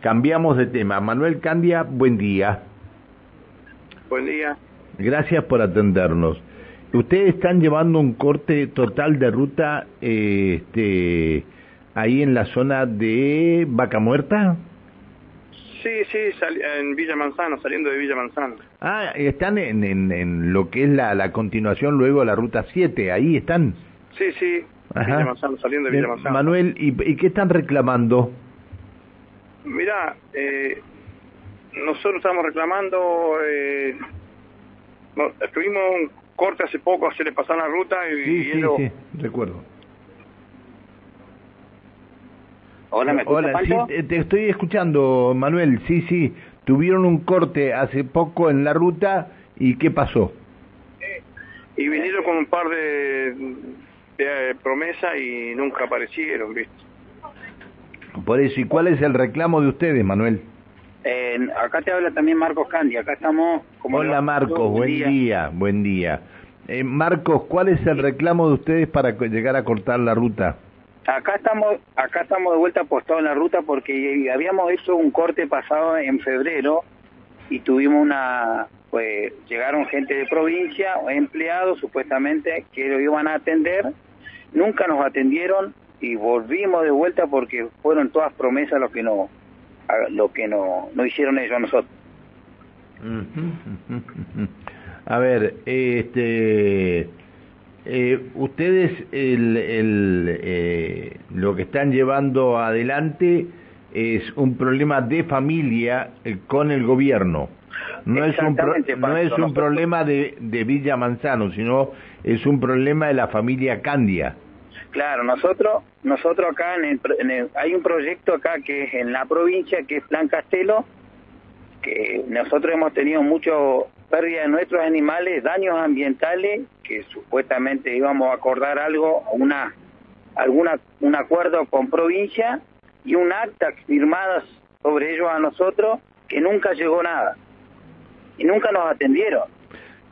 Cambiamos de tema. Manuel Candia, buen día. Buen día. Gracias por atendernos. Ustedes están llevando un corte total de ruta eh, este, ahí en la zona de Vaca Muerta. Sí, sí, en Villa Manzano, saliendo de Villa Manzano. Ah, están en, en, lo que es la, la continuación luego de la ruta 7, ahí están. Sí, sí, Villa Manzano, saliendo de Villa Manzano. Manuel, ¿y, ¿y qué están reclamando? Mira, eh, nosotros estamos reclamando, eh, estuvimos un corte hace poco, se le pasaron la ruta y... Sí, sí, sí, recuerdo. Hola, ¿me Hola, sí, te estoy escuchando, Manuel, sí, sí, tuvieron un corte hace poco en la ruta y ¿qué pasó? y vinieron con un par de, de promesas y nunca aparecieron, ¿viste? Por eso, ¿y cuál es el reclamo de ustedes, Manuel? Eh, acá te habla también Marcos Candy, acá estamos... Como Hola Marcos, buen día, buen día. Eh, Marcos, ¿cuál es el reclamo de ustedes para llegar a cortar la ruta? Acá estamos, acá estamos de vuelta apostados en la ruta porque habíamos hecho un corte pasado en febrero y tuvimos una, pues llegaron gente de provincia, empleados supuestamente que lo iban a atender, nunca nos atendieron, y volvimos de vuelta porque fueron todas promesas lo que no lo que no, no hicieron ellos a nosotros. A ver, este, eh, ustedes el, el, eh, lo que están llevando adelante es un problema de familia eh, con el gobierno. No es un, no es un problema de, de Villa Manzano, sino es un problema de la familia Candia. Claro, nosotros nosotros acá en el, hay un proyecto acá que es en la provincia que es Plan Castelo que nosotros hemos tenido mucho pérdida de nuestros animales, daños ambientales que supuestamente íbamos a acordar algo, una alguna un acuerdo con provincia y un acta firmada sobre ellos a nosotros que nunca llegó nada y nunca nos atendieron.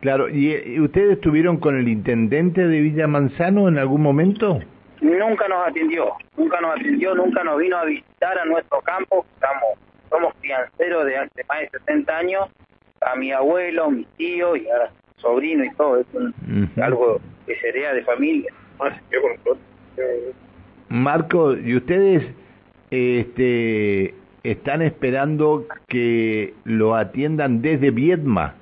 Claro, ¿y ustedes estuvieron con el intendente de Villa Manzano en algún momento? Nunca nos atendió, nunca nos atendió, nunca nos vino a visitar a nuestro campo, estamos, somos crianceros de hace más de 60 años, a mi abuelo, mi tío y a sobrino y todo, es algo que sería de familia. Marco, ¿y ustedes este, están esperando que lo atiendan desde Viedma?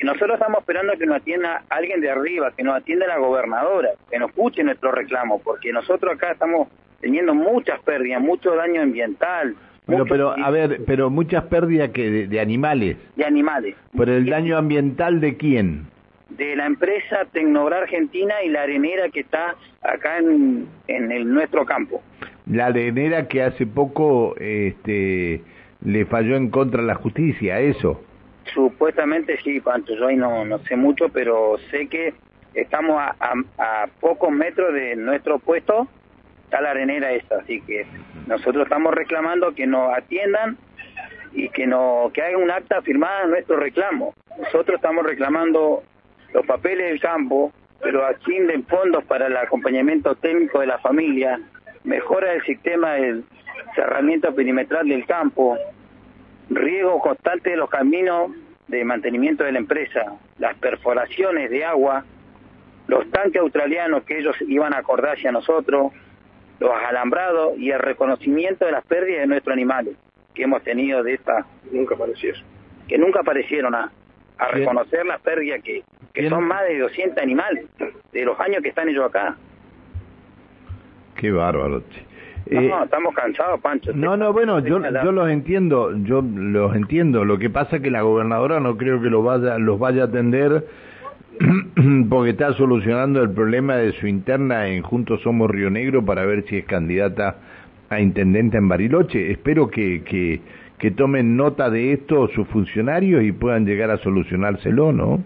Y nosotros estamos esperando que nos atienda alguien de arriba, que nos atienda la gobernadora, que nos escuche nuestro reclamo, porque nosotros acá estamos teniendo muchas pérdidas, mucho daño ambiental. Pero, pero a ver, pero muchas pérdidas que de, animales. De animales. ¿Por el daño ambiental de quién? De la empresa Tecnobra Argentina y la arenera que está acá en, en el, nuestro campo. La arenera que hace poco este, le falló en contra la justicia, eso. Supuestamente sí, Pancho, yo ahí no, no sé mucho, pero sé que estamos a, a, pocos metros de nuestro puesto, está la arenera esa, así que nosotros estamos reclamando que nos atiendan y que no que hagan un acta firmada en nuestro reclamo. Nosotros estamos reclamando los papeles del campo, pero de fondos para el acompañamiento técnico de la familia, mejora del sistema del cerramiento perimetral del campo, riego constante de los caminos de mantenimiento de la empresa, las perforaciones de agua, los tanques australianos que ellos iban a acordar hacia nosotros, los alambrados y el reconocimiento de las pérdidas de nuestros animales que hemos tenido de esta... Nunca apareció Que nunca aparecieron a, a reconocer las pérdidas que, que son más de 200 animales de los años que están ellos acá. Qué bárbaro. No, eh, estamos cansados, Pancho. No, no, bueno, yo, yo los entiendo, yo los entiendo. Lo que pasa es que la gobernadora no creo que los vaya, los vaya a atender porque está solucionando el problema de su interna en Juntos Somos Río Negro para ver si es candidata a intendente en Bariloche. Espero que, que, que tomen nota de esto sus funcionarios y puedan llegar a solucionárselo, ¿no?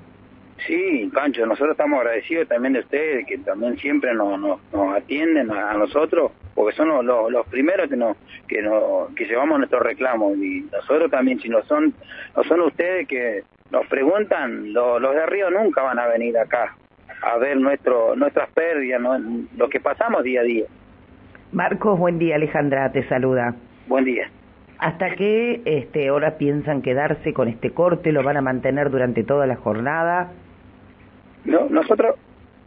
Sí, Pancho, nosotros estamos agradecidos también de ustedes, que también siempre nos, nos, atienden a, nosotros, porque son los, los, primeros que nos, que nos, que llevamos nuestros reclamos, y nosotros también, si no son, no son ustedes que nos preguntan, los de arriba nunca van a venir acá a ver nuestro, nuestras pérdidas, lo que pasamos día a día. Marcos, buen día, Alejandra te saluda. Buen día. ¿Hasta qué este, hora piensan quedarse con este corte? ¿Lo van a mantener durante toda la jornada? No, nosotros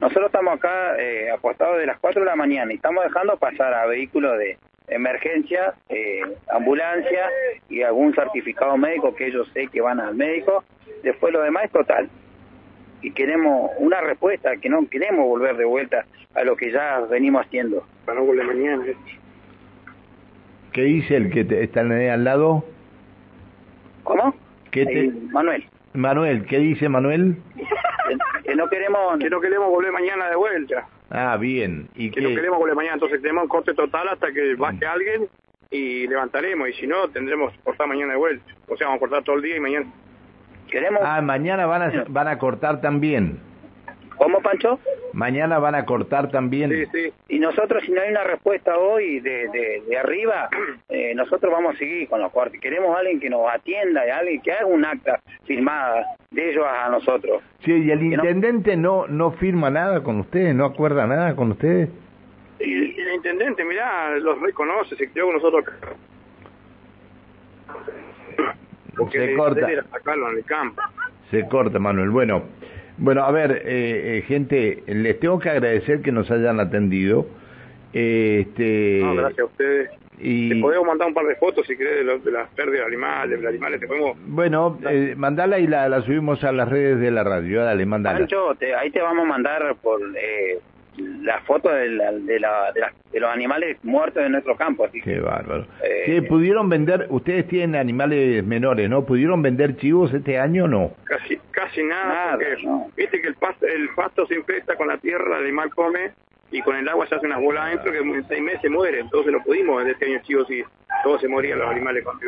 nosotros estamos acá eh, apostados de las 4 de la mañana y estamos dejando pasar a vehículos de emergencia, eh, ambulancia y algún certificado médico que ellos sé que van al médico. Después lo demás es total. Y queremos una respuesta, que no queremos volver de vuelta a lo que ya venimos haciendo. Para no volver mañana. ¿eh? ¿Qué dice el que te, está al lado? ¿Cómo? ¿Qué te... Manuel. Manuel, ¿qué dice Manuel? Que, no queremos... Que no queremos volver mañana de vuelta. Ah, bien. ¿Y que no queremos volver mañana, entonces tenemos un corte total hasta que baje alguien y levantaremos, y si no, tendremos que cortar mañana de vuelta. O sea, vamos a cortar todo el día y mañana... Queremos... Ah, mañana van a, van a cortar también. ¿Cómo, Pancho? Mañana van a cortar también. Sí, sí. Y nosotros, si no hay una respuesta hoy de, de, arriba, eh, nosotros vamos a seguir con los cortes. Queremos a alguien que nos atienda, alguien que haga un acta firmada de ellos a nosotros. Sí, y el intendente no... no firma nada con ustedes, no acuerda nada con ustedes. Y el intendente, mirá, los reconoce, se creó con nosotros se corta. en el campo. Se corta, Manuel. Bueno, bueno, a ver, eh, eh, gente, les tengo que agradecer que nos hayan atendido. este, no, gracias a ustedes. Y... Te podemos mandar un par de fotos si querés de, las pérdidas de animales, de los animales, te podemos... Bueno, eh, mandala y la, la, subimos a las redes de la radio, dale, mandala. Pancho, ahí te vamos a mandar por eh, la foto de, la, de, la, de, los animales muertos en nuestro campo. Así Qué bárbaro. Eh, ¿Pudieron vender, ustedes tienen animales menores, ¿no? ¿Pudieron vender chivos este año o no? Casi, casi nada, viste que el pasto, el pasto se infecta con la tierra, el animal come y con el agua se hace unas bolas adentro que en seis meses muere. Entonces no pudimos vender este año chivos y todos se morían los animales cuando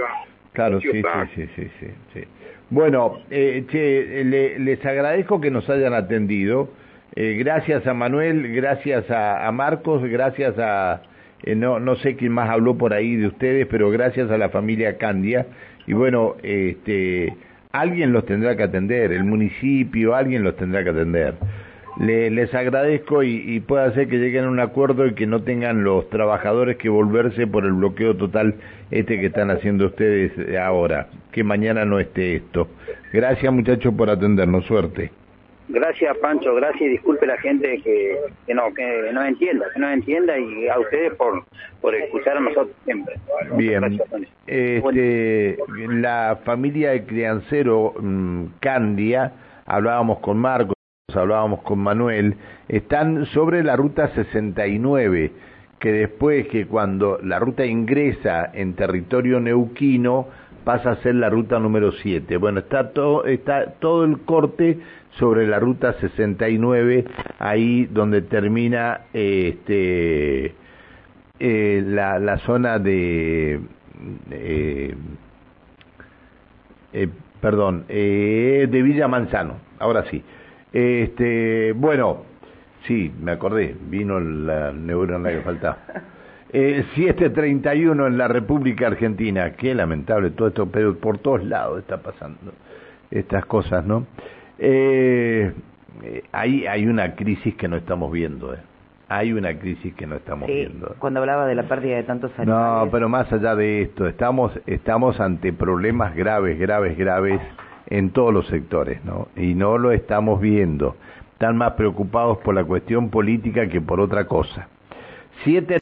Claro, sí, sí, sí, sí, sí, Bueno, eh, che, les agradezco que nos hayan atendido. Eh, gracias a Manuel, gracias a, Marcos, gracias a, eh, no, no sé quién más habló por ahí de ustedes, pero gracias a la familia Candia. Y bueno, este, alguien los tendrá que atender, el municipio, alguien los tendrá que atender. les agradezco y, y puede ser que lleguen a un acuerdo y que no tengan los trabajadores que volverse por el bloqueo total este que están haciendo ustedes ahora, que mañana no esté esto. Gracias muchachos por atendernos, suerte. Gracias, Pancho, gracias y disculpe la gente que, que no que no entienda, que no entienda y a ustedes por, por escuchar a nosotros siempre. Bien, este, la familia de criancero mm, Candia, hablábamos con Marcos, hablábamos con Manuel, están sobre la ruta 69, que después que cuando la ruta ingresa en territorio neuquino, pasa a ser la ruta número 7. Bueno, está todo, está todo el corte sobre la ruta 69, ahí donde termina este, eh, la, la, zona de... Eh, eh, perdón, de Villa Manzano, ahora sí. Este, bueno, sí, me acordé, vino la neurona que faltaba. Eh, 731 en la República Argentina. Qué lamentable todo esto, pero por todos lados está pasando estas cosas, ¿no? Eh, hay, hay una crisis que no estamos viendo, ¿eh? Hay una crisis que no estamos viendo. Cuando hablaba de la pérdida de tantos animales. No, pero más allá de esto, estamos, estamos ante problemas graves, graves, graves en todos los sectores, ¿no? Y no lo estamos viendo. Están más preocupados por la cuestión política que por otra cosa. Siete